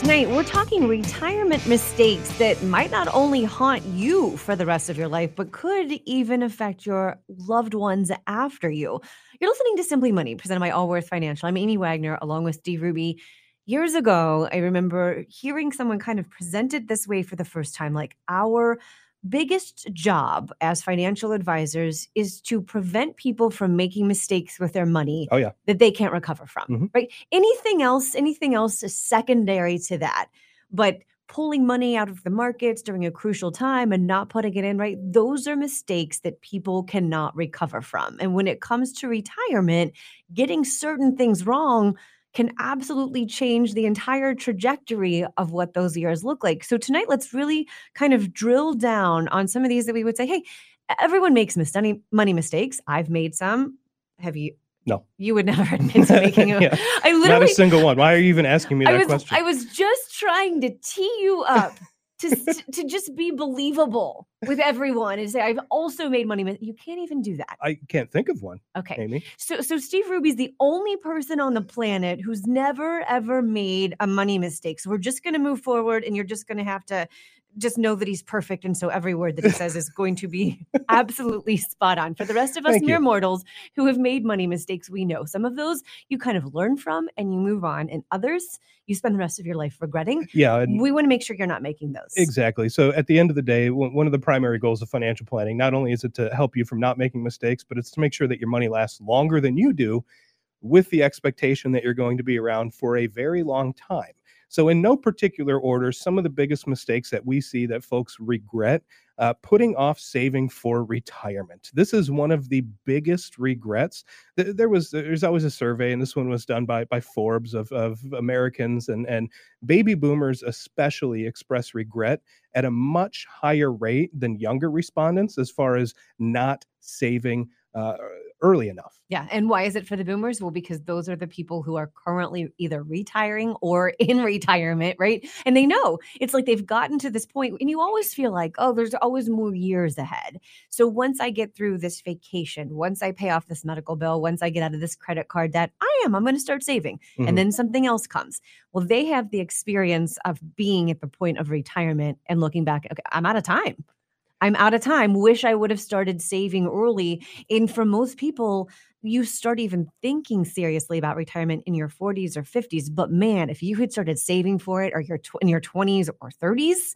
Tonight, we're talking retirement mistakes that might not only haunt you for the rest of your life, but could even affect your loved ones after you. You're listening to Simply Money, presented by Allworth Financial. I'm Amy Wagner, along with Steve Ruby. Years ago, I remember hearing someone kind of presented this way for the first time like, our biggest job as financial advisors is to prevent people from making mistakes with their money Oh yeah. that they can't recover from Mhm. right anything else anything else is secondary to that but pulling money out of the markets during a crucial time and not putting it in right those are mistakes that people cannot recover from and when it comes to retirement getting certain things wrong can absolutely change the entire trajectory of what those years look like. So tonight let's really kind of drill down on some of these that we would say, hey, everyone makes mis- money mistakes. I've made some. Have you? No. You would never admit to making them. Yeah. I Not literally a single one. Why are you even asking me that I was question? I was just trying to tee you up to to just be believable with everyone and say I've also made money. You can't even do that. I can't think of one, Okay. Amy. So so Steve Ruby's the only person on the planet who's never ever made a money mistake. So we're just going to move forward and you're just going to have to just know that he's perfect and so every word that he says is going to be absolutely spot on. For the rest of us Thank mere you. mortals who have made money mistakes, we know some of those you kind of learn from and you move on and others you spend the rest of your life regretting. Yeah, We want to make sure you're not making those. exactly. So at the end of the day, one one of the primary goals of financial planning, not only is it to help you from not making mistakes, but it's to make sure that your money lasts longer than you do with the expectation that you're going to be around for a very long time. So, in no particular order, some of the biggest mistakes that we see that folks regret uh, putting off saving for retirement. This is one of the biggest regrets. There was there's always a survey, and this one was done by by Forbes of, of Americans and and baby boomers especially express regret at a much higher rate than younger respondents as far as not saving uh, early enough. Yeah. And why is it for the boomers? Well, because those are the people who are currently either retiring or in retirement, right? And they know it's like they've gotten to this point, and you always feel like, oh, there's always more years ahead. So once I get through this vacation, once I pay off this medical bill, once I get out of this credit card debt, I am, I'm going to start saving. Mhm. And then something else comes. Well, they have the experience of being at the point of retirement and looking back, okay, I'm out of time. I'm out of time. Wish I would have started saving early. And for most people, you start even thinking seriously about retirement in your 40s or 50s. But man, if you had started saving for it or your in your 20s or 30s,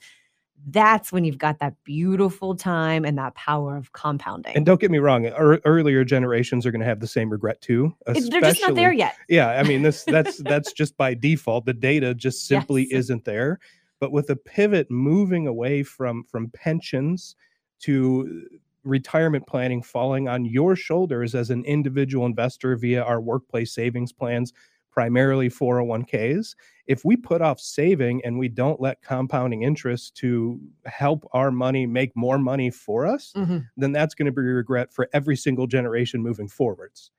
that's when you've got that beautiful time and that power of compounding. And don't get me wrong, ear earlier generations are going to have the same regret too. They're just not there yet. Yeah, I mean this that's that's just by default. The data just simply Yes. isn't there. But with the pivot moving away from from pensions to retirement planning falling on your shoulders as an individual investor via our workplace savings plans, primarily 401ks, if we put off saving and we don't let compounding interest to help our money make more money for us, Mhm. then that's going to be a regret for every single generation moving forwards.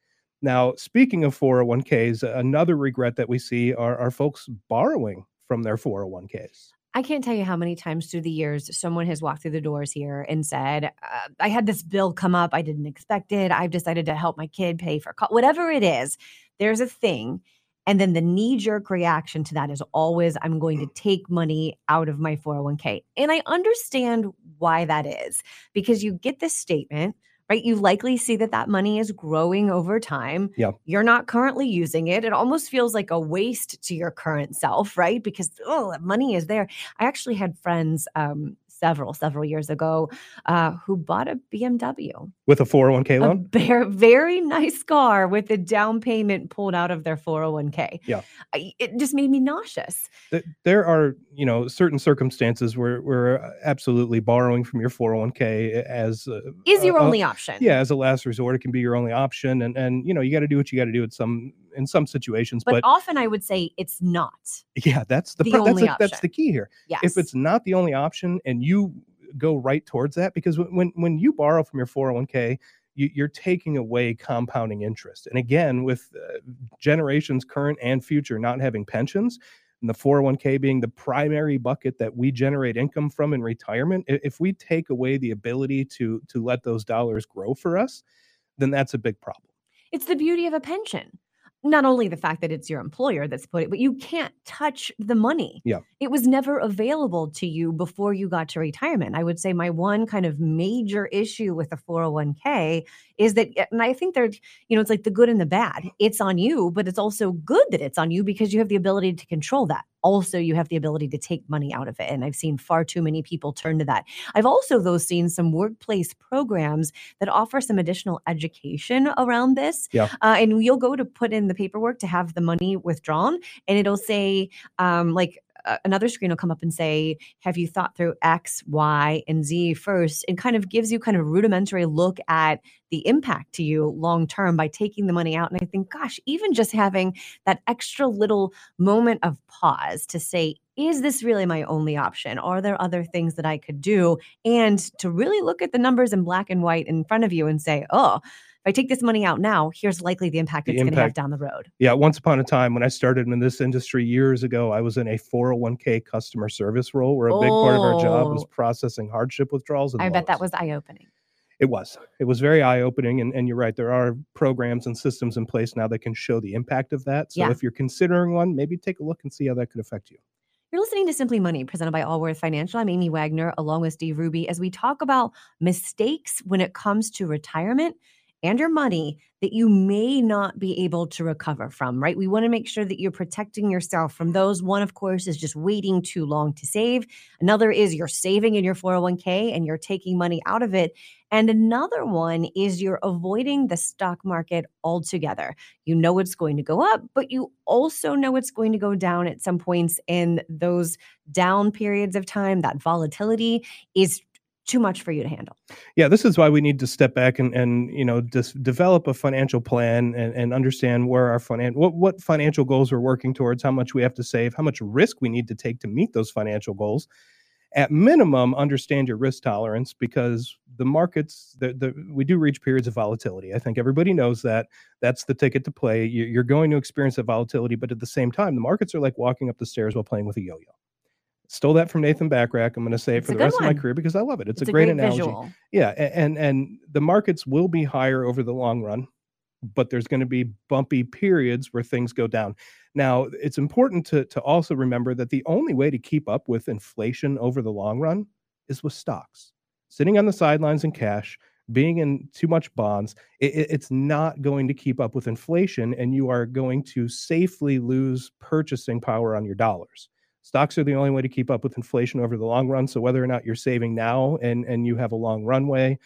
Now, speaking of 401ks, another regret that we see are, are folks borrowing from their 401ks. I can't tell you how many times through the years someone has walked through the doors here and said, uh, I had this bill come up. I didn't expect it. I've decided to help my kid pay for co-. whatever it is. There's a thing. And then the knee jerk reaction to that is always, I'm going to take money out of my 401k. And I understand why that is because you get this statement, right? You likely see that that money is growing over time. Yeah. You're not currently using it. It almost feels like a waste to your current self, right? Because, oh, that money is there. I actually had friends um, several, several years ago uh, who bought a BMW, With a 401k a loan? very, very nice car with the down payment pulled out of their 401k. Yeah. I, it just made me nauseous. There are, you know, certain circumstances where we're absolutely borrowing from your 401k as uh, Is your uh, uh, only option. yeah, as a last resort, it can be your only option, and and you know you got to do what you got to do at some in some situations. But, But, often I would say it's not. yeah, that's the, the pro- that's, the- that's the key here. Yes. if it's not the only option and you go right towards that because when when, when you borrow from your 401k you, you're taking away compounding interest and again with uh, generations current and future not having pensions and the 401k being the primary bucket that we generate income from in retirement if we take away the ability to to let those dollars grow for us then that's a big problem It's the beauty of a pension. Not only the fact that it's your employer that's put it, but you can't touch the money. Yeah. It was never available to you before you got to retirement. I would say my one kind of major issue with the 401k is that, and I think they're, you know, it's like the good and the bad. It's on you, but it's also good that it's on you because you have the ability to control that. Also, you have the ability to take money out of it. And I've seen far too many people turn to that. I've also, though, seen some workplace programs that offer some additional education around this. Yeah. Uh, and you'll go to put in the paperwork to have the money withdrawn, and it'll say, um, like, another screen will come up and say, Have you thought through X, Y, and Z first? And kind of gives you kind of rudimentary look at the impact to you long term by taking the money out. And I think, gosh, even just having that extra little moment of pause to say, is this really my only option? Are there other things that I could do? And to really look at the numbers in black and white in front of you and say, oh, I take this money out now, here's likely the impact The it's going to have down the road. Yeah, once upon a time when I started in this industry years ago, I was in a 401k customer service role where a big part of our job was Oh. processing hardship withdrawals. And I bet that was eye opening. It was. It was very eye opening. And, and you're right. There are programs and systems in place now that can show the impact of that. So Yeah. if you're considering one, maybe take a look and see how that could affect you. You're listening to Simply Money, presented by Allworth Financial. I'm Amy Wagner, along with Steve Ruby, as we talk about mistakes when it comes to retirement and your money that you may not be able to recover from, right? We want to make sure that you're protecting yourself from those. One, of course, is just waiting too long to save. Another is you're saving in your 401k and you're taking money out of it. And another one is you're avoiding the stock market altogether. You know it's going to go up, but you also know it's going to go down at some points. And those down periods of time, that volatility is too much for you to handle. Yeah, this is why we need to step back and, and you know just develop a financial plan and, and understand where our finan- what what financial goals we're working towards, how much we have to save, how much risk we need to take to meet those financial goals. At minimum, understand your risk tolerance because the markets, the, the, we do reach periods of volatility. I think everybody knows that. That's the ticket to play. You- You're going to experience that volatility, but at the same time, the markets are like walking up the stairs while playing with a yo-yo. Stole that from Nathan Bachrach. I'm going to say it for the rest of my career because I love it. It's, It's a great, great analogy. visual. Yeah, and and the markets will be higher over the long run, but there's going to be bumpy periods where things go down. Now, it's important to to also remember that the only way to keep up with inflation over the long run is with stocks. Sitting on the sidelines in cash, being in too much bonds, it- it's not going to keep up with inflation, and you are going to safely lose purchasing power on your dollars. Stocks are the only way to keep up with inflation over the long run. So whether or not you're saving now and and you have a long runway,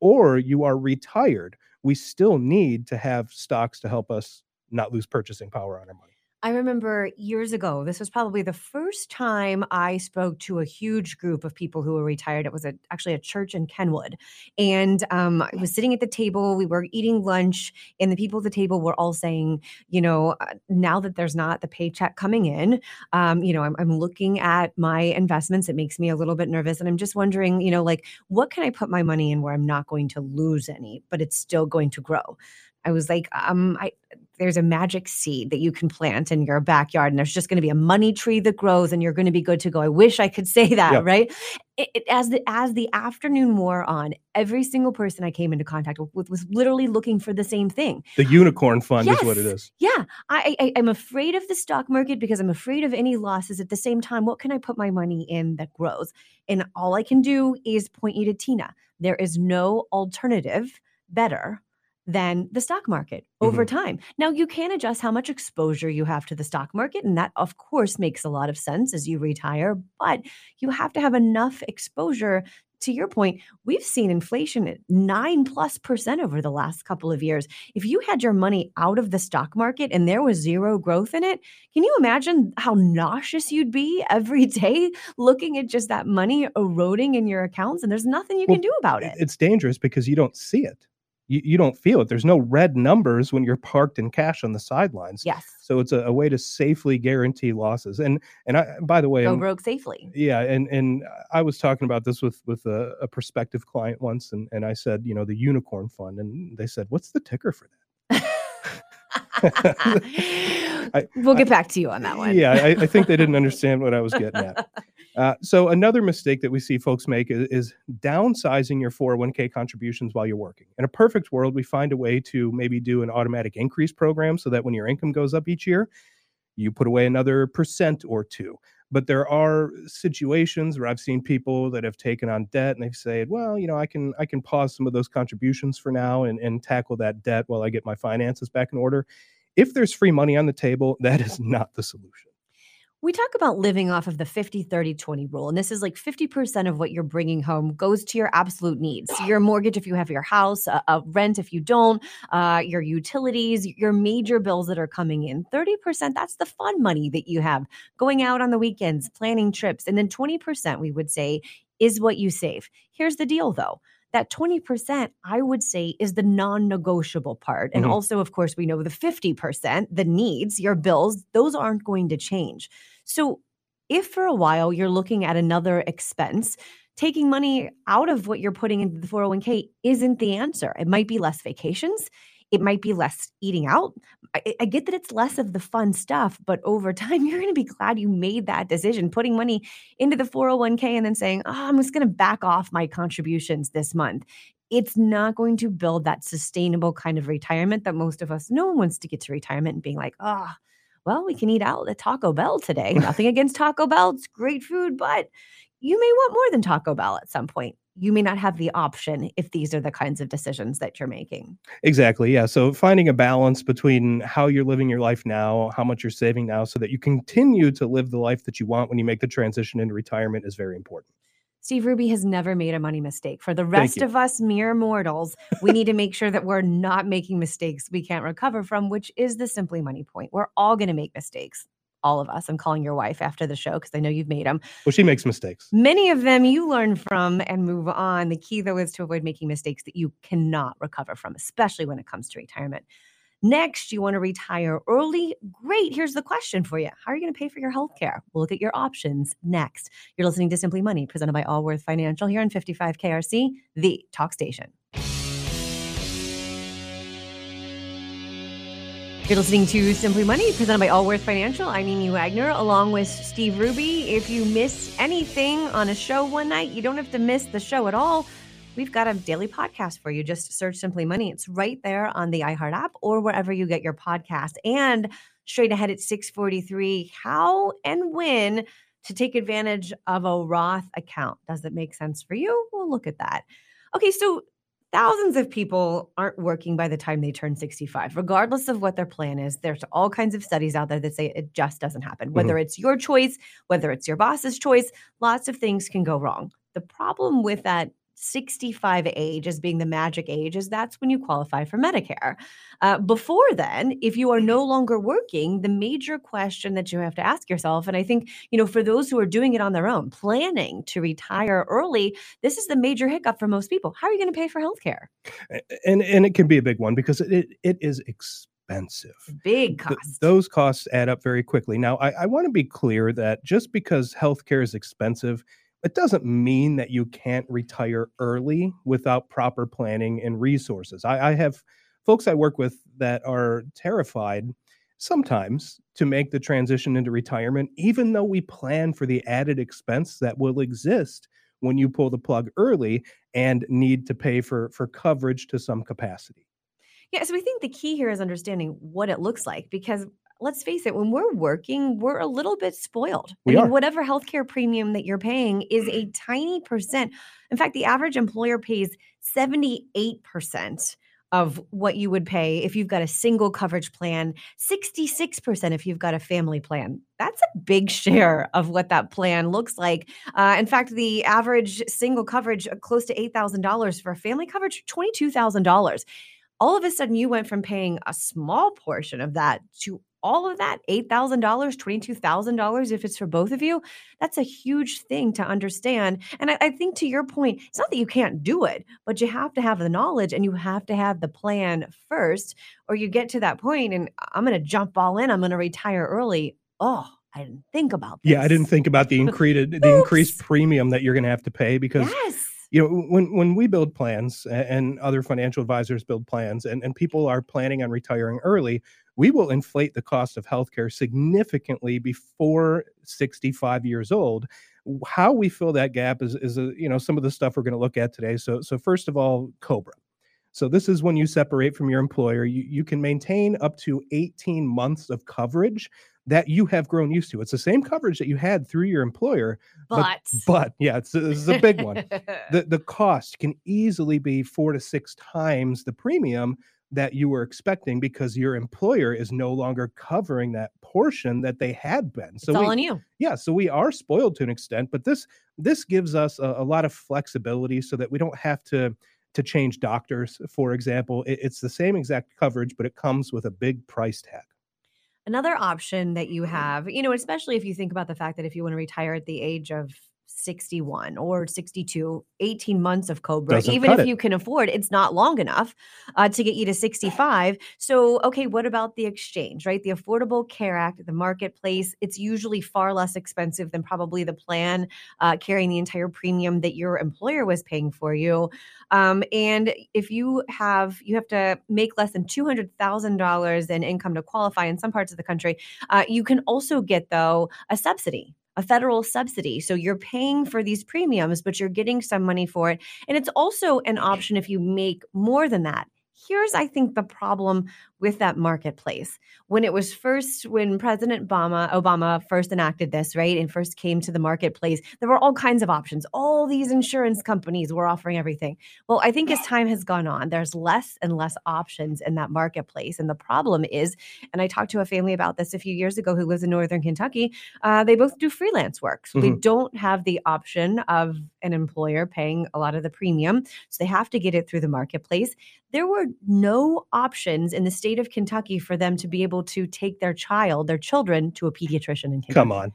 or you are retired, we still need to have stocks to help us not lose purchasing power on our money. I remember years ago, this was probably the first time I spoke to a huge group of people who were retired. It was a, actually a church in Kenwood. And um, I was sitting at the table, we were eating lunch, and the people at the table were all saying, you know, uh, now that there's not the paycheck coming in, um, you know, I'm, I'm looking at my investments. It makes me a little bit nervous. And I'm just wondering, you know, like, what can I put my money in where I'm not going to lose any, but it's still going to grow? I was like, um, I there's a magic seed that you can plant in your backyard, and there's just going to be a money tree that grows, and you're going to be good to go. I wish I could say that, Yeah. right? It, it- as the as the afternoon wore on, every single person I came into contact with was literally looking for the same thing. The unicorn fund is what it is. Yeah, I, I I'm afraid of the stock market because I'm afraid of any losses. At the same time, what can I put my money in that grows? And all I can do is point you to Tina. There is no alternative better than the stock market over mm-hmm. time. Now you can adjust how much exposure you have to the stock market, and that of course makes a lot of sense as you retire. But you have to have enough exposure. To your point, we've seen inflation at nine plus percent over the last couple of years if you had your money out of the stock market and there was zero growth in it, can you imagine how nauseous you'd be every day looking at just that money eroding in your accounts and there's nothing you Well, can do about it? It's dangerous because you don't see it. You, you don't feel it. There's no red numbers when you're parked in cash on the sidelines. Yes. So it's a, a way to safely guarantee losses. And and I by the way, Go I'm- broke safely. yeah, and and I was talking about this with with a, a prospective client once, and and I said, you know, the unicorn fund, and they said, what's the ticker for I- we'll get back to you on that that? one. Yeah, I, I think they didn't understand what I was getting at. Uh, so another mistake that we see folks make is, is, downsizing your 401k contributions while you're working. In a perfect world, we find a way to maybe do an automatic increase program so that when your income goes up each year, you put away another percent or two. But there are situations where I've seen people that have taken on debt and they've said, well, you know, I can I can pause some of those contributions for now and, and tackle that debt while I get my finances back in order. If there's free money on the table, that is not the solution we talk about living off of the 50 30 20 rule and this is like 50% of what you're bringing home goes to your absolute needs. Your mortgage if you have your house a, a rent if you don't uh, your utilities your major bills that are coming in 30% that's the fun money that you have. Going out on the weekends planning trips and then 20% we would say is what you save. Here's the deal though. That 20% i would say is the non-negotiable part. And mm-hmm. also of course we know the 50% the needs your bills those aren't going to change so, if for a while you're looking at another expense, taking money out of what you're putting into the 401k isn't the answer. It might be less vacations. It might be less eating out. I, I get that it's less of the fun stuff, but over time, you're going to be glad you made that decision, putting money into the 401k and then saying, oh, I'm just going to back off my contributions this month it's not going to build that sustainable kind of retirement that most of us no one wants to get to retirement and being like oh well, we can eat out at Taco Bell today. Nothing against Taco Bell. It's great food, but you may want more than Taco Bell at some point. You may not have the option if these are the kinds of decisions that you're making. Exactly. Yeah. So finding a balance between how you're living your life now, how much you're saving now, so that you continue to live the life that you want when you make the transition into retirement is very important. Steve Ruby has never made a money mistake. For the rest of us mere mortals, we need to make sure that we're not making mistakes we can't recover from, which is the simply money point. We're all going to make mistakes. All of us. I'm calling your wife after the show because I know you've made them. Well, she makes mistakes. Many of them you learn from and move on. The key, though, is to avoid making mistakes that you cannot recover from, especially when it comes to retirement. Next, you want to retire early? Great. Here's the question for you How are you going to pay for your health care? We'll look at your options next. You're listening to Simply Money, presented by Allworth Financial here on 55 KRC, the talk station. You're listening to Simply Money, presented by Allworth Financial. I'm Amy Wagner, along with Steve Ruby. If you miss anything on a show one night, you don't have to miss the show at all we've got a daily podcast for you. Just search Simply Money. It's right there on the iHeart app or wherever you get your podcast. And straight ahead at 643, how and when to take advantage of a Roth account. Does it make sense for you? We'll look at that. Okay, so thousands of people aren't working by the time they turn 65 regardless of what their plan is there's all kinds of studies out there that say it just doesn't happen whether mm-hmm. it's your choice whether it's your boss's choice lots of things can go wrong the problem with that 65 age as being the magic age is that's when you qualify for Medicare. Uh, before then, if you are no longer working, the major question that you have to ask yourself, and I think, you know, for those who are doing it on their own, planning to retire early, this is the major hiccup for most people. How are you going to pay for healthcare? And and it can be a big one because it it is expensive. Big costs. Th- those costs add up very quickly. Now, I, I want to be clear that just because healthcare is expensive it doesn't mean that you can't retire early without proper planning and resources. I, I, have folks I work with that are terrified sometimes to make the transition into retirement, even though we plan for the added expense that will exist when you pull the plug early and need to pay for, for coverage to some capacity. Yeah, so we think the key here is understanding what it looks like because let's face it, when we're working, we're a little bit spoiled. We I mean, are. whatever healthcare premium that you're paying is a tiny percent. In fact, the average employer pays 78% of what you would pay if you've got a single coverage plan, 66% if you've got a family plan. That's a big share of what that plan looks like. Uh, in fact, the average single coverage uh, close to $8,000 for a family coverage, $22,000 all of a sudden you went from paying a small portion of that to all of that $8,000, $22,000 if it's for both of you, that's a huge thing to understand. And I, I, think to your point, it's not that you can't do it, but you have to have the knowledge and you have to have the plan first, or you get to that point and I'm going to jump all in, I'm going to retire early. Oh, I didn't think about this. Yeah, I didn't think about the increased the increased premium that you're going to have to pay because yes you know when when we build plans and other financial advisors build plans and, and people are planning on retiring early we will inflate the cost of healthcare significantly before 65 years old how we fill that gap is is a, you know some of the stuff we're going to look at today. So so first of all, Cobra. So this is when you separate from your employer. You you can maintain up to 18 months of coverage that you have grown used to. It's the same coverage that you had through your employer, but but, but yeah, it's this is a big one. the the cost can easily be four to six times the premium that you were expecting because your employer is no longer covering that portion that they had been. So it's all we, on you. yeah, so we are spoiled to an extent, but this this gives us a, a lot of flexibility so that we don't have to to change doctors. For example, It- it's the same exact coverage, but it comes with a big price tag. Another option that you Mm-hmm. have, you know, especially if you think about the fact that if you want to retire at the age of 61 or 62, 18 months of Cobra, Doesn't even if it. you can afford, it's not long enough uh, to get you to 65. So, okay, what about the exchange, right? The Affordable Care Act, the marketplace, it's usually far less expensive than probably the plan uh, carrying the entire premium that your employer was paying for you. Um, and if you have, you have to make less than $200,000 in income to qualify in some parts of the country. Uh, you can also get, though, a subsidy, a federal subsidy. So you're paying for these premiums, but you're getting some money for it. And it's also an option if you make more than that. Here's, I think, the problem with that marketplace. When it was first, when President Obama, Obama first enacted this, right, and first came to the marketplace, there were all kinds of options. All these insurance companies were offering everything. Well, I think as time has gone on, there's less and less options in that marketplace. And the problem is, and I talked to a family about this a few years ago who lives in Northern Kentucky. Uh, they both do freelance work. So they don't have the option of an employer paying a lot of the premium. So they have to get it through the marketplace. There were no options in the state of Kentucky for them to be able to take their child, their children, to a pediatrician in Kentucky Come on.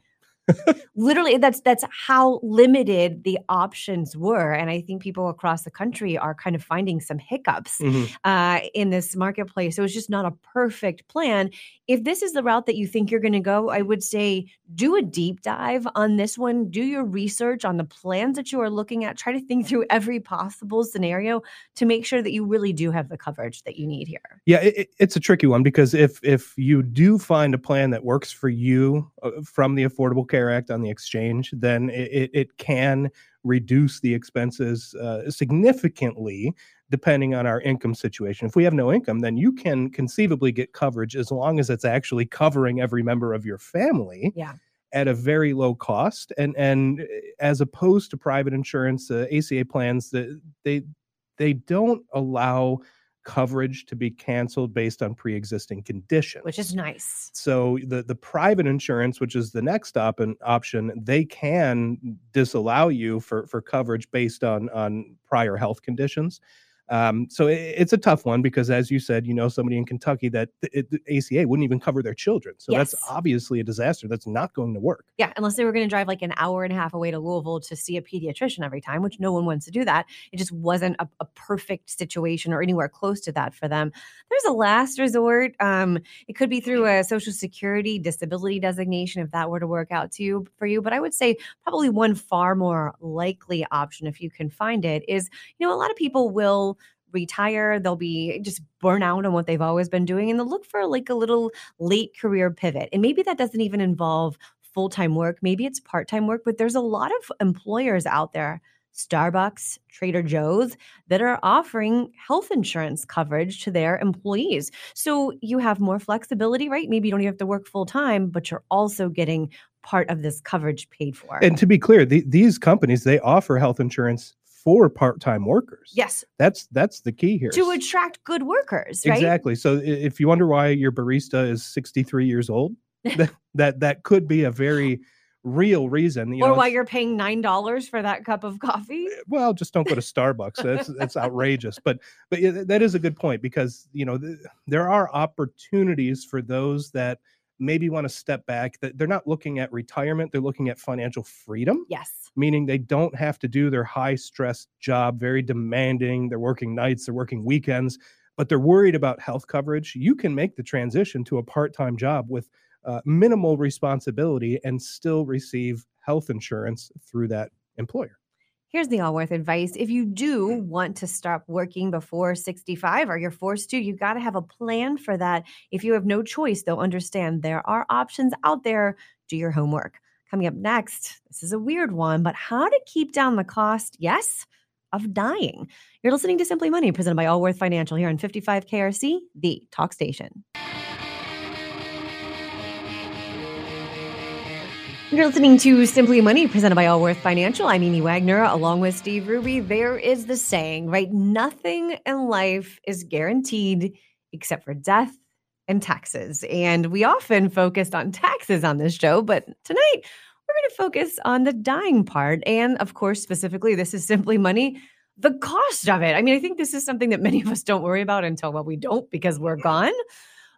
Literally that's that's how limited the options were and i think people across the country are kind of finding some hiccups Mhm. uh, in this marketplace. So it's just not a perfect plan. If this is the route that you think you're going to go i would say do a deep dive on this one do your research on the plans that you are looking at try to think through every possible scenario to make sure that you really do have the coverage that you need here. Yeah, it- it's a tricky one because if if you do find a plan that works for you uh, from the Affordable Care Act on the exchange, then it, it, it can reduce the expenses uh, significantly depending on our income situation. If we have no income, then you can conceivably get coverage as long as it's actually covering every member of your family yeah at a very low cost and and uh, as opposed to private insurance uh, ACA plans that they they don't allow coverage to be canceled based on pre-existing conditions which is nice. So the the private insurance which is the next op- option they can disallow you for for coverage based on on prior health conditions um, so it, it's a tough one because as you said you know somebody in kentucky that it, the aca wouldn't even cover their children so that's obviously a disaster that's not going to work Yeah, unless they were going to drive like an hour and a half away to Louisville to see a pediatrician every time, which no one wants to do that. It just wasn't a, a perfect situation or anywhere close to that for them. There's a last resort. Um, it could be through a social security disability designation if that were to work out to you for you. But I would say probably one far more likely option if you can find it is, you know, a lot of people will retire they'll be just burn out on what they've always been doing and they'll look for like a little late career pivot and maybe that doesn't even involve full-time work maybe it's part-time work but there's a lot of employers out there starbucks trader joe's that are offering health insurance coverage to their employees. So you have more flexibility right? Maybe you don't even have to work full-time but you're also getting part of this coverage paid for. And to be clear the, these companies they offer health insurance for part-time workers yes that's that's the key here to attract good workers right Exactly. So if you wonder why your barista is 63 years old, that that, that could be a very real reason. You or know, why you're paying nine dollars for that cup of coffee eh, well, just don't go to Starbucks. That's that's outrageous. But but yeah, that is a good point because you know th- there are opportunities for those that maybe want to step back. That they're not looking at retirement; they're looking at financial freedom. yes meaning they don't have to do their high stress job, very demanding. They're working nights, they're working weekends, but they're worried about health coverage. You can make the transition to a part time job with uh, minimal responsibility and still receive health insurance through that employer. Here's the Allworth advice. If you do mm. want to stop working before 65 or you're forced to, you've got to have a plan for that. If you have no choice, though, understand there are options out there. Do your homework. Coming up next, this is a weird one, but how to keep down the cost, yes, of dying. You're listening to Simply Money, presented by Allworth Financial here on 55 KRC, the talk station. You're listening to Simply Money, presented by Allworth Financial. I'm Amy Wagner, along with Steve Ruby. There is the saying, right? Nothing in life is guaranteed except for death and taxes. And we often focused on taxes on this show, but tonight we're going to focus on the dying part. And of course, specifically, this is simply money, the cost of it. I mean, I think this is something that many of us don't worry about until, well, we don't because we're gone.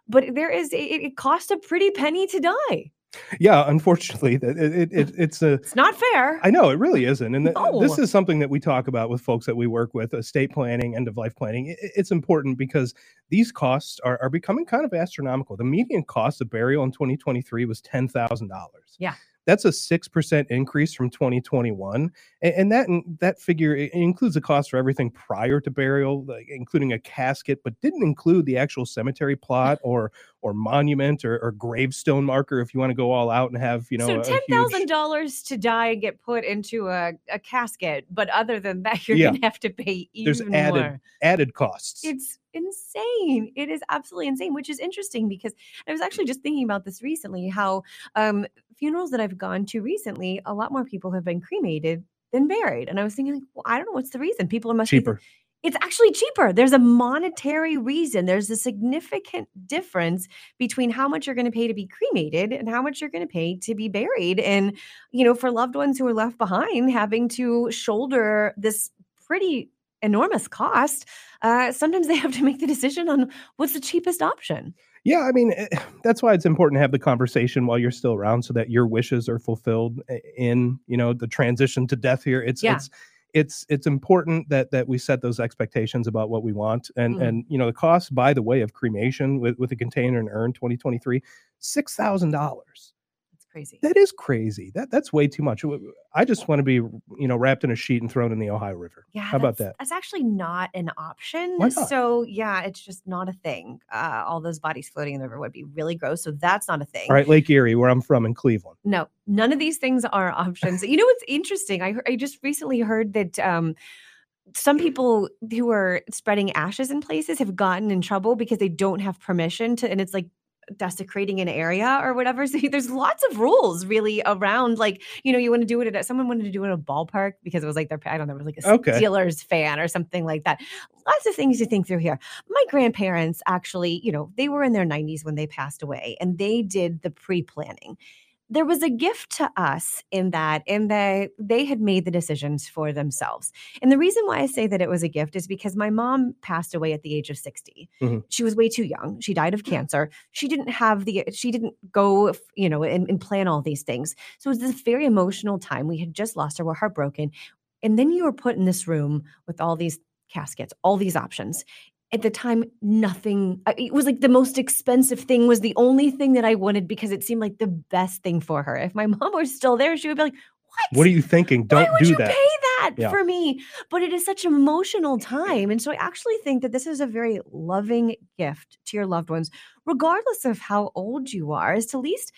But there is, it, it costs a pretty penny to die. Yeah, unfortunately, it, it, it, it's a. It's not fair. I know it really isn't, and th- No. this is something that we talk about with folks that we work with, estate planning, end of life planning. I- it's important because these costs are, are becoming kind of astronomical. The median cost of burial in 2023 was ten thousand dollars. Yeah. That's a six percent increase from 2021, and, and that that figure includes the cost for everything prior to burial, like including a casket, but didn't include the actual cemetery plot or or monument or, or gravestone marker. If you want to go all out and have you know so ten thousand huge- dollars to die and get put into a, a casket, but other than that, you're Yeah. gonna have to pay even There's added more. added costs. It's insane. It is absolutely insane, which is interesting because I was actually just thinking about this recently. How um, funerals that I've gone to recently, a lot more people have been cremated than buried, and I was thinking, like, well, I don't know what's the reason. People are must be- cheaper. It's actually cheaper. There's a monetary reason. There's a significant difference between how much you're going to pay to be cremated and how much you're going to pay to be buried. And, you know, for loved ones who are left behind, having to shoulder this pretty enormous cost, uh, sometimes they have to make the decision on what's the cheapest option. Yeah, I mean eh, that's why it's important to have the conversation while you're still around, so that your wishes are fulfilled in you know the transition to death. Here, it's Yeah. it's it's it's important that that we set those expectations about what we want, and Mhm. and you know the cost by the way of cremation with with a container and urn, 2023, six thousand dollars. Crazy. That is crazy. That that's way too much. I just want to be you know wrapped in a sheet and thrown in the Ohio River. Yeah, How about that? That's actually not an option. Why not? So yeah, it's just not a thing. Uh, all those bodies floating in the river would be really gross. So that's not a thing. All right, Lake Erie, where I'm from in Cleveland. No, none of these things are options. you know what's interesting? I I just recently heard that um, some people who are spreading ashes in places have gotten in trouble because they don't have permission to, and it's like desecrating an area or whatever. So there's lots of rules really around like, you know, you want to do it at someone wanted to do it at a ballpark because it was like their I don't know, it was like a Okay. Steelers fan or something like that. Lots of things to think through here. My grandparents actually, you know, they were in their 90s when they passed away and they did the pre-planning there was a gift to us in that in that they had made the decisions for themselves. And the reason why i say that it was a gift is because my mom passed away at the age of 60 Mhm. she was way too young. She died of cancer. She didn't have the she didn't go you know and, and plan all these things. So it was this very emotional time. We had just lost her. We're heartbroken. And then you were put in this room with all these caskets all these options at the time nothing uh, it was like the most expensive thing was the only thing that i wanted because it seemed like the best thing for her if my mom were still there she would be like what What are you thinking? why Don't would do you that. pay that Yeah. for me but it is such an emotional time and so i actually think that this is a very loving gift to your loved ones regardless of how old you are is to at least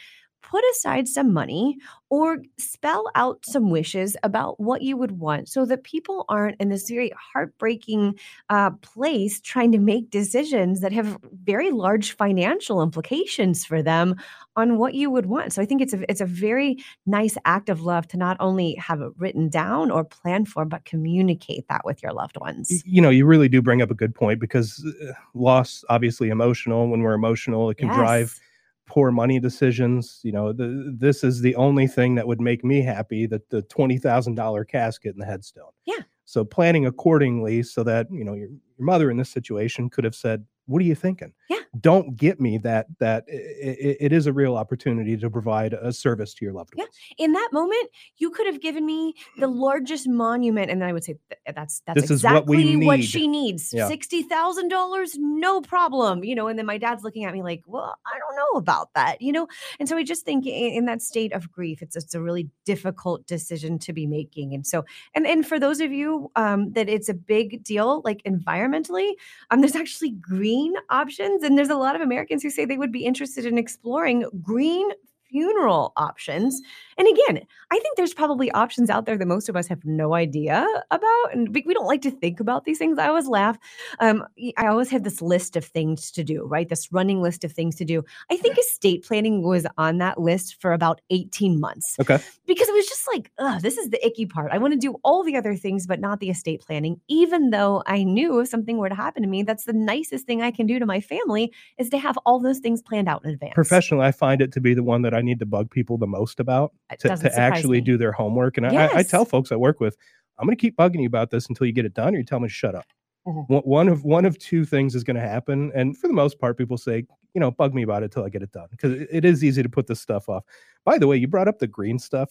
put aside some money or spell out some wishes about what you would want so that people aren't in this very heartbreaking uh, place trying to make decisions that have very large financial implications for them on what you would want. So I think it's a it's a very nice act of love to not only have it written down or planned for, but communicate that with your loved ones. you know you really do bring up a good point because uh, loss obviously emotional when we're emotional it can drive Yes. Poor money decisions you know the, this is the only thing that would make me happy that the $20000 casket and the headstone Yeah. so planning accordingly so that you know your, your mother in this situation could have said what are you thinking Yeah. don't get me that that it, it is a real opportunity to provide a service to your loved one. Yeah. In that moment, you could have given me the largest monument, and then I would say that's that's This is what we exactly what she needs. Yeah. Sixty thousand dollars, no problem. You know, and then my dad's looking at me like, "Well, I don't know about that." You know, and so I just think in, in that state of grief, it's it's a really difficult decision to be making. And so, and and for those of you um, that it's a big deal, like environmentally, um, there's actually green options, and there's a lot of Americans who say they would be interested in exploring green funeral options. And again, I think there's probably options out there that most of us have no idea about. And we, don't like to think about these things. I always laugh. Um, I always have this list of things to do, right? This running list of things to do. I think estate planning was on that list for about 18 months Okay. because it was just like, ugh, this is the icky part. I want to do all the other things, but not the estate planning, even though I knew if something were to happen to me, that's the nicest thing I can do to my family is to have all those things planned out in advance. Professionally, I find it to be the one that I need to bug people the most about to, to actually me. do their homework. And I, I tell folks I work with, I'm going to keep bugging you about this until you get it done, or you tell me to shut up. Mhm. One- of one of two things is going to happen, and for the most part, people say, you know, bug me about it till I get it done because it, it is easy to put this stuff off. By the way, you brought up the green stuff.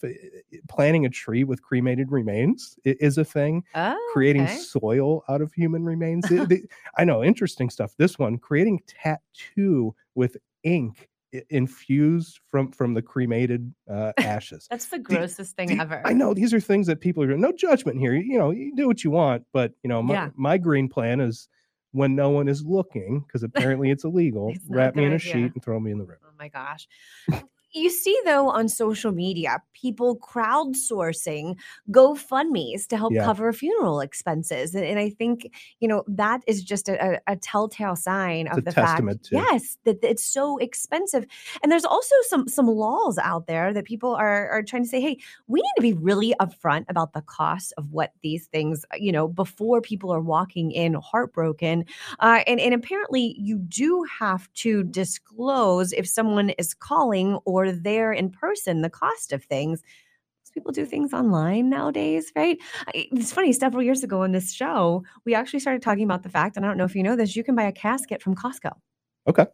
Planting a tree with cremated remains is a thing. Oh, Creating okay. soil out of human remains. The- I know, interesting stuff. This one, creating tattoo with ink infused from from the cremated uh, ashes. That's the grossest thing Do you- ever. I know these are things that people are no judgment here. You know, you do what you want, but you know, my, Yeah. my green plan is when no one is looking, because apparently it's illegal, It's wrap me in a idea. sheet and throw me in the river. Oh my gosh. You see, though, on social media, people crowdsourcing GoFundMe's to help Yeah. cover funeral expenses. And, and I think, you know, that is just a, a, telltale sign It's of the fact, to- yes, that it's so expensive. And there's also some some laws out there that people are, are trying to say, hey, we need to be really upfront about the cost of what these things, you know, before people are walking in heartbroken uh, and, and apparently, you do have to disclose if someone is calling or there in person the cost of things. Most People do things online nowadays, right? It's funny. Several years ago on this show, we actually started talking about the fact, and I don't know if you know this, you can buy a casket from Costco. Okay.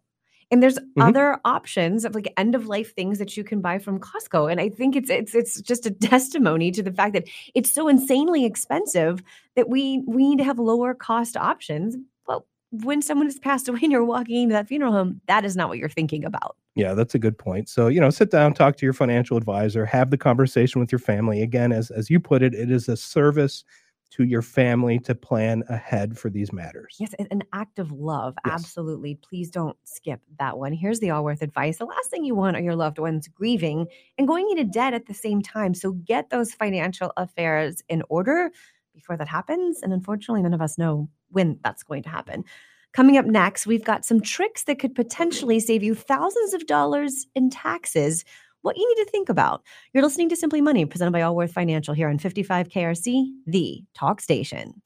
And there's Mhm. other options of like end of life things that you can buy from Costco. And I think it's it's it's just a testimony to the fact that it's so insanely expensive that we we need to have lower cost options. But when someone has passed away and you're walking into that funeral home, that is not what you're thinking about. Yeah, that's a good point. So, you know, sit down, talk to your financial advisor, have the conversation with your family. Again, as as you put it, it is a service to your family to plan ahead for these matters. Yes, an- act of love. Yes. Absolutely. Please don't skip that one. Here's the Allworth advice. The last thing you want are your loved ones grieving and going into debt at the same time. So get those financial affairs in order before that happens. And unfortunately, none of us know when that's going to happen. Coming up next, we've got some tricks that could potentially save you thousands of dollars in taxes. What you need to think about. You're listening to Simply Money, presented by Allworth Financial here on 55 KRC, the talk station.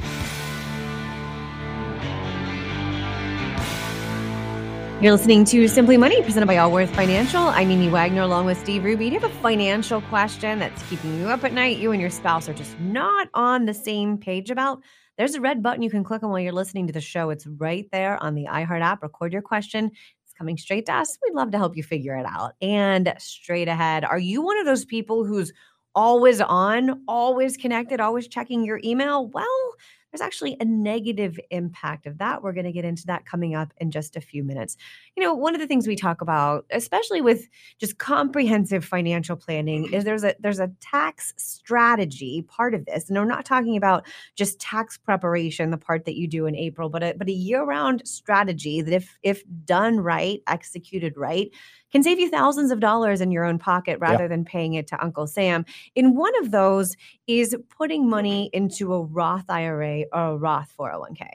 You're listening to Simply Money, presented by Allworth Financial. I'm Mimi Wagner, along with Steve Ruby. Do you have a financial question that's keeping you up at night? You and your spouse are just not on the same page about? There's a red button you can click on while you're listening to the show. It's right there on the iHeart app. Record your question. It's coming straight to us. We'd love to help you figure it out. And straight ahead, are you one of those people who's always on, always connected, always checking your email? Well, there's actually a negative impact of that. We're going to get into that coming up in just a few minutes. You know, one of the things we talk about, especially with just comprehensive financial planning, is there's a there's a tax strategy part of this. And we're not talking about just tax preparation, the part that you do in April, but a but a year-round strategy that if if done right, executed right, can save you thousands of dollars in your own pocket rather than paying it to Uncle Sam. In one of those is putting money into a Roth IRA or a Roth 401k.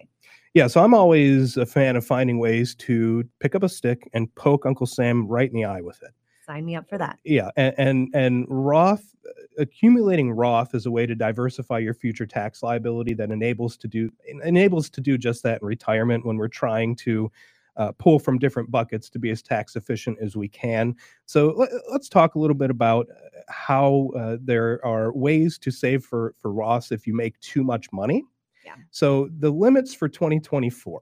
Yeah, so I'm always a fan of finding ways to pick up a stick and poke Uncle Sam right in the eye with it. Sign me up for that. Yeah, and and, and Roth accumulating Roth is a way to diversify your future tax liability that enables to do enables to do just that in retirement when we're trying to uh, pull from different buckets to be as tax efficient as we can. So let, us talk a little bit about uh, how uh, there are ways to save for for Roths if you make too much money. Yeah. So the limits for 2024.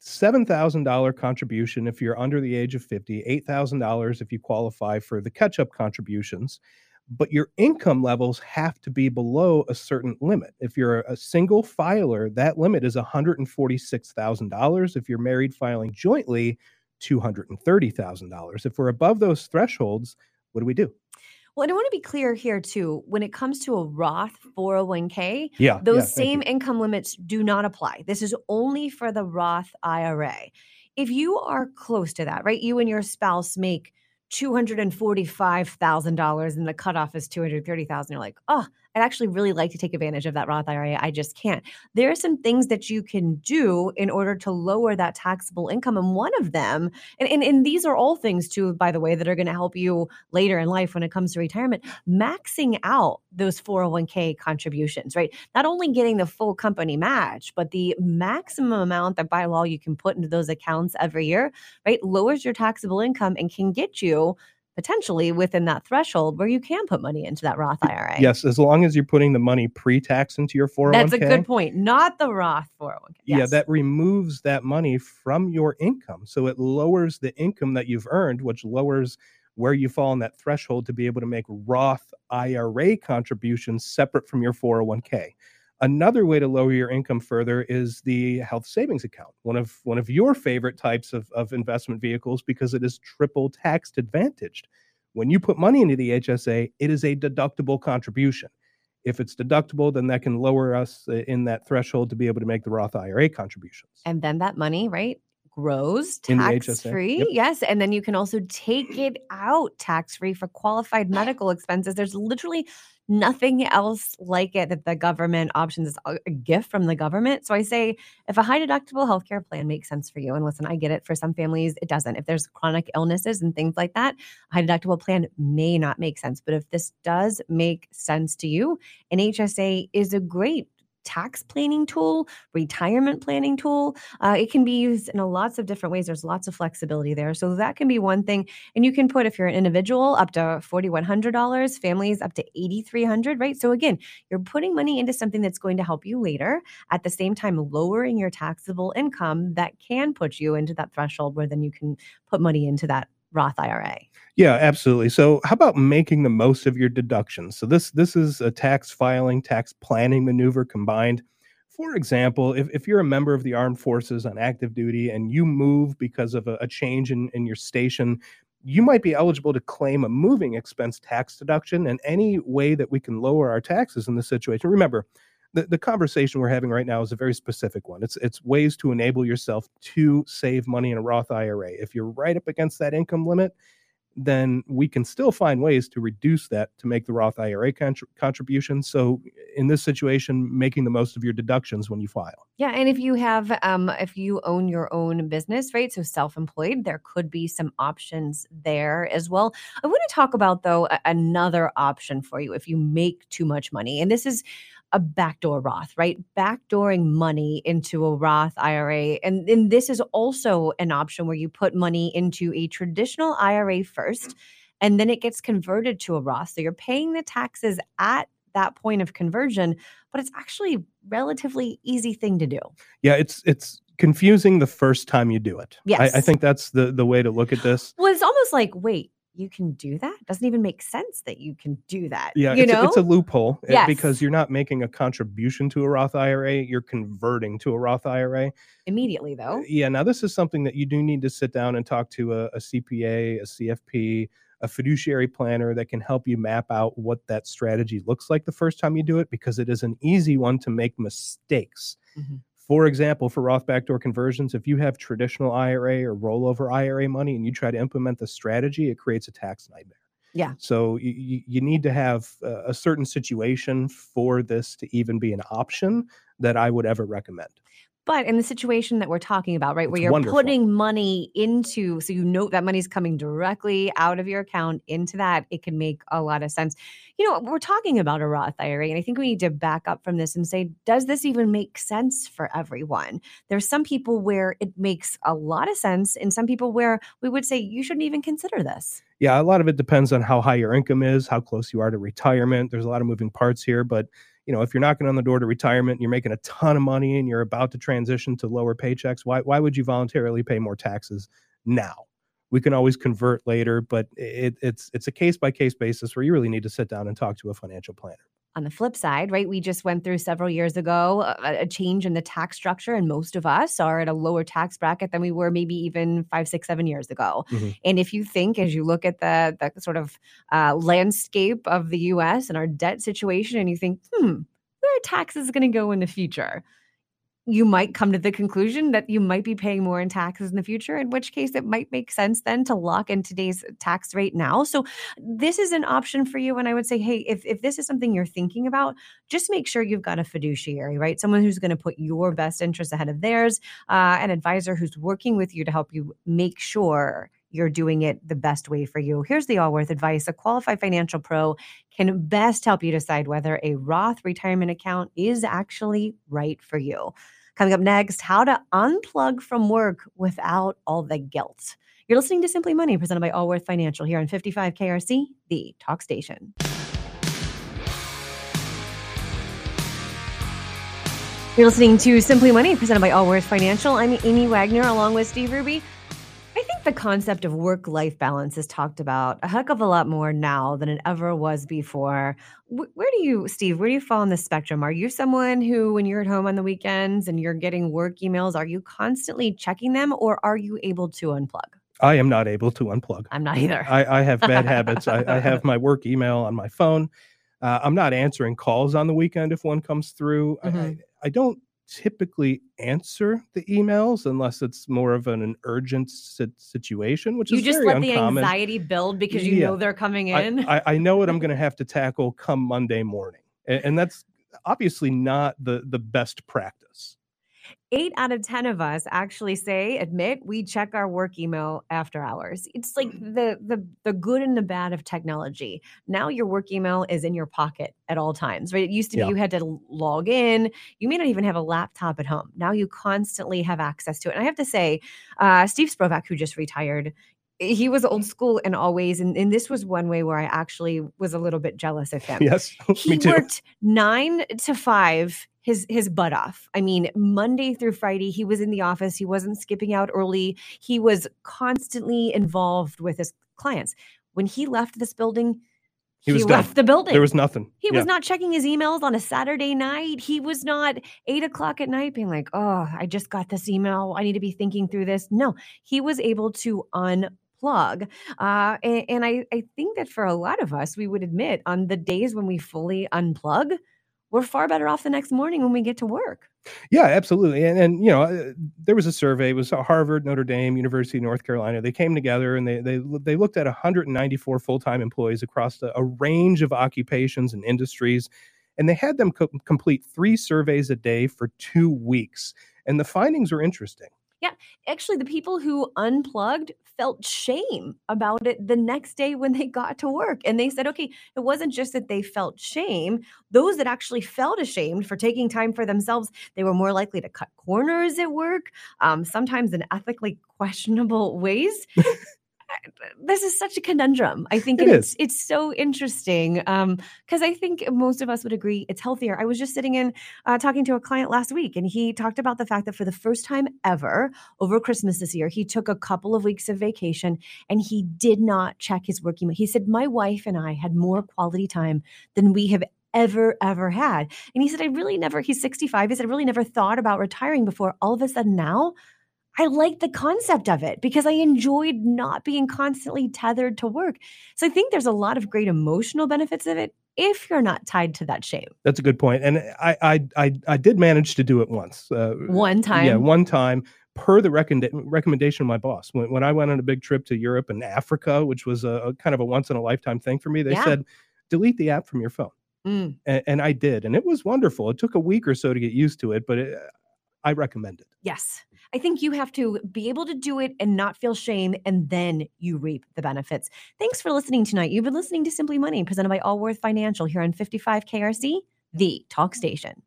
$7,000 contribution if you're under the age of 50, $8,000 if you qualify for the catch up contributions. But your income levels have to be below a certain limit. If you're a single filer, that limit is $146,000. If you're married filing jointly, $230,000. If we're above those thresholds, what do we do? Well, and I want to be clear here too. When it comes to a Roth 401k, Yeah. those yeah, same income limits do not apply. This is only for the Roth IRA. If you are close to that, right? You and your spouse make $245,000 and the cutoff is 230,000 you're like, "Oh, I'd actually really like to take advantage of that Roth IRA. I just can't." There are some things that you can do in order to lower that taxable income and one of them and and, and these are all things too by the way that are going to help you later in life when it comes to retirement, maxing out those 401k contributions, right? Not only getting the full company match, but the maximum amount that by law you can put into those accounts every year, right? Lowers your taxable income and can get you potentially within that threshold where you can put money into that Roth IRA. Yes, as long as you're putting the money pre-tax into your 401k. That's a oh good point. Not the Roth 401k. Yes. Yeah, that removes that money from your income. So it lowers the income that you've earned, which lowers where you fall in that threshold to be able to make Roth IRA contributions separate from your 401k. Another way to lower your income further is the health savings account, one of one of your favorite types of, of investment vehicles because it is triple tax advantaged. When you put money into the HSA, it is a deductible contribution. If it's deductible, then that can lower us uh, in that threshold to be able to make the Roth IRA contributions. And then that money, right, grows tax free. Yep. Yes. And then you can also take it out tax free for qualified medical expenses. There's literally nothing else like it that the government options is a gift from the government. So I say if a high deductible healthcare plan makes sense for you, and listen, I get it for some families, it doesn't. If there's chronic illnesses and things like that, a high deductible plan may not make sense. But if this does make sense to you, an HSA is a great tax planning tool, retirement planning tool. Uh, it can be used in a lots of different ways. There's lots of flexibility there. So that can be one thing. And you can put, if you're an individual, up to $4,100, families up to 8,300, right? So again, you're putting money into something that's going to help you later, at the same time, lowering your taxable income that can put you into that threshold where then you can put money into that Roth IRA. Yeah, absolutely. So, how about making the most of your deductions? So this this is a tax filing, tax planning maneuver combined. For example, if, if you're a member of the armed forces on active duty and you move because of a, a change in, in your station, you might be eligible to claim a moving expense tax deduction. And any way that we can lower our taxes in this situation, remember, the, the conversation we're having right now is a very specific one. It's it's ways to enable yourself to save money in a Roth IRA. If you're right up against that income limit, then we can still find ways to reduce that to make the Roth IRA contr- contribution. So in this situation, making the most of your deductions when you file. Yeah, and if you have, um, if you own your own business, right? So self-employed, there could be some options there as well. I want to talk about though a- another option for you if you make too much money, and this is a backdoor Roth, right? Backdooring money into a Roth IRA. And, and this is also an option where you put money into a traditional IRA first, and then it gets converted to a Roth. So you're paying the taxes at that point of conversion, but it's actually relatively easy thing to do. Yeah, it's it's confusing the first time you do it. Yes. I, I think that's the the way to look at this. Well, it's almost like, wait, you can do that? It doesn't even make sense that you can do that yeah you it's, know a, it's a loophole eh, yes. because you're not making a contribution to a roth ira you're converting to a roth ira immediately though. yeah now this is something that you do need to sit down and talk to a, a cpa a cfp a fiduciary planner that can help you map out what that strategy looks like the first time you do it because it is an easy one to make mistakes. Mm-hmm. For example, for Roth backdoor conversions, if you have traditional IRA or rollover IRA money and you try to implement the strategy, it creates a tax nightmare. Yeah. So you, you need to have a certain situation for this to even be an option that I would ever recommend. But in the situation that we're talking about, right, It's where you're wonderful. putting money into, so you know that money's coming directly out of your account into that, it can make a lot of sense. You know, we're talking about a Roth IRA, and I think we need to back up from this and say, does this even make sense for everyone? There's some people where it makes a lot of sense, and some people where we would say you shouldn't even consider this. Yeah, a lot of it depends on how high your income is, how close you are to retirement. There's a lot of moving parts here, but you know, if you're knocking on the door to retirement, you're making a ton of money and you're about to transition to lower paychecks, why why would you voluntarily pay more taxes now? We can always convert later, but it, it's it's a case by case basis where you really need to sit down and talk to a financial planner on the flip side, right, we just went through several years ago a, a, change in the tax structure, and most of us are at a lower tax bracket than we were maybe even five, six, seven years ago. Mm-hmm. And if you think, as you look at the the sort of uh, landscape of the U.S. and our debt situation, and you think, hmm, where are taxes going to go in the future? You might come to the conclusion that you might be paying more in taxes in the future, in which case it might make sense then to lock in today's tax rate now. So this is an option for you. And I would say, hey, if, if this is something you're thinking about, just make sure you've got a fiduciary, right? Someone who's going to put your best interests ahead of theirs, uh, an advisor who's working with you to help you make sure you're doing it the best way for you. Here's the Allworth advice a qualified financial pro can best help you decide whether a Roth retirement account is actually right for you. Coming up next, how to unplug from work without all the guilt. You're listening to Simply Money, presented by Allworth Financial here on 55 KRC, the talk station. You're listening to Simply Money, presented by Allworth Financial. I'm Amy Wagner, along with Steve Hruby. I think the concept of work life balance is talked about a heck of a lot more now than it ever was before. where do you, Steve, where do you fall on the spectrum? Are you someone who, when you're at home on the weekends and you're getting work emails, are you constantly checking them or are you able to unplug? I am not able to unplug. I'm not either. I, I have bad habits. I, I, have my work email on my phone. Uh, I'm not answering calls on the weekend if one comes through. Mm-hmm. I, I don't typically answer the emails unless it's more of an, an urgent situation, which is you is just let uncommon. the anxiety build because you yeah. know they're coming in. I, I, I know what I'm going to have to tackle come Monday morning, and, and that's obviously not the the best practice eight out of 10 of us actually say, admit we check our work email after hours. It's like mm. the, the, the good and the bad of technology. Now your work email is in your pocket at all times, right? It used to be yeah. you had to log in. You may not even have a laptop at home. Now you constantly have access to it. And I have to say, uh, Steve Sprovach, who just retired, he was old school in all ways and, and this was one way where i actually was a little bit jealous of him yes he worked nine to five his his butt off. I mean, Monday through Friday, he was in the office. He wasn't skipping out early. He was constantly involved with his clients. When he left this building, he, he left the building. There was nothing. He yeah. was not checking his emails on a Saturday night. He was not eight o'clock at night being like, oh, I just got this email. I need to be thinking through this. No, he was able to unplug. Uh, and, and I, I think that for a lot of us, we would admit on the days when we fully unplug, we're far better off the next morning when we get to work. Yeah, absolutely. And, and you know, uh, there was a survey. It was Harvard, Notre Dame, University of North Carolina. They came together and they they they looked at 194 full time employees across a, a, range of occupations and industries, and they had them co- complete three surveys a day for two weeks. And the findings were interesting. Yeah, actually, the people who unplugged felt shame about it the next day when they got to work. And they said, okay, it wasn't just that they felt shame. Those that actually felt ashamed for taking time for themselves, they were more likely to cut corners at work, um, sometimes in ethically questionable ways. This is such a conundrum. I think it it's is. it's so interesting because um, I think most of us would agree it's healthier. I was just sitting in uh, talking to a client last week, and he talked about the fact that for the first time ever over Christmas this year, he took a couple of weeks of vacation and he did not check his work email. He said, "My wife and I had more quality time than we have ever, ever had. And he said, I really never, he's 65. He said, I really never thought about retiring before. All of a sudden now, I like the concept of it because I enjoyed not being constantly tethered to work. So I think there's a lot of great emotional benefits of it if you're not tied to that shame. That's a good point. And I I I, I did manage to do it once. Uh, one time. Yeah, one time per the recommend- recommendation of my boss. When, when I went on a big trip to Europe and Africa, which was a, a kind of a once in a lifetime thing for me, they yeah. said, delete the app from your phone. Mm. And, and, I did. And it was wonderful. It took a week or so to get used to it, but it, I recommend it. Yes. I think you have to be able to do it and not feel shame, and then you reap the benefits. Thanks for listening tonight. You've been listening to Simply Money, presented by Allworth Financial here on 55 KRC, the talk station.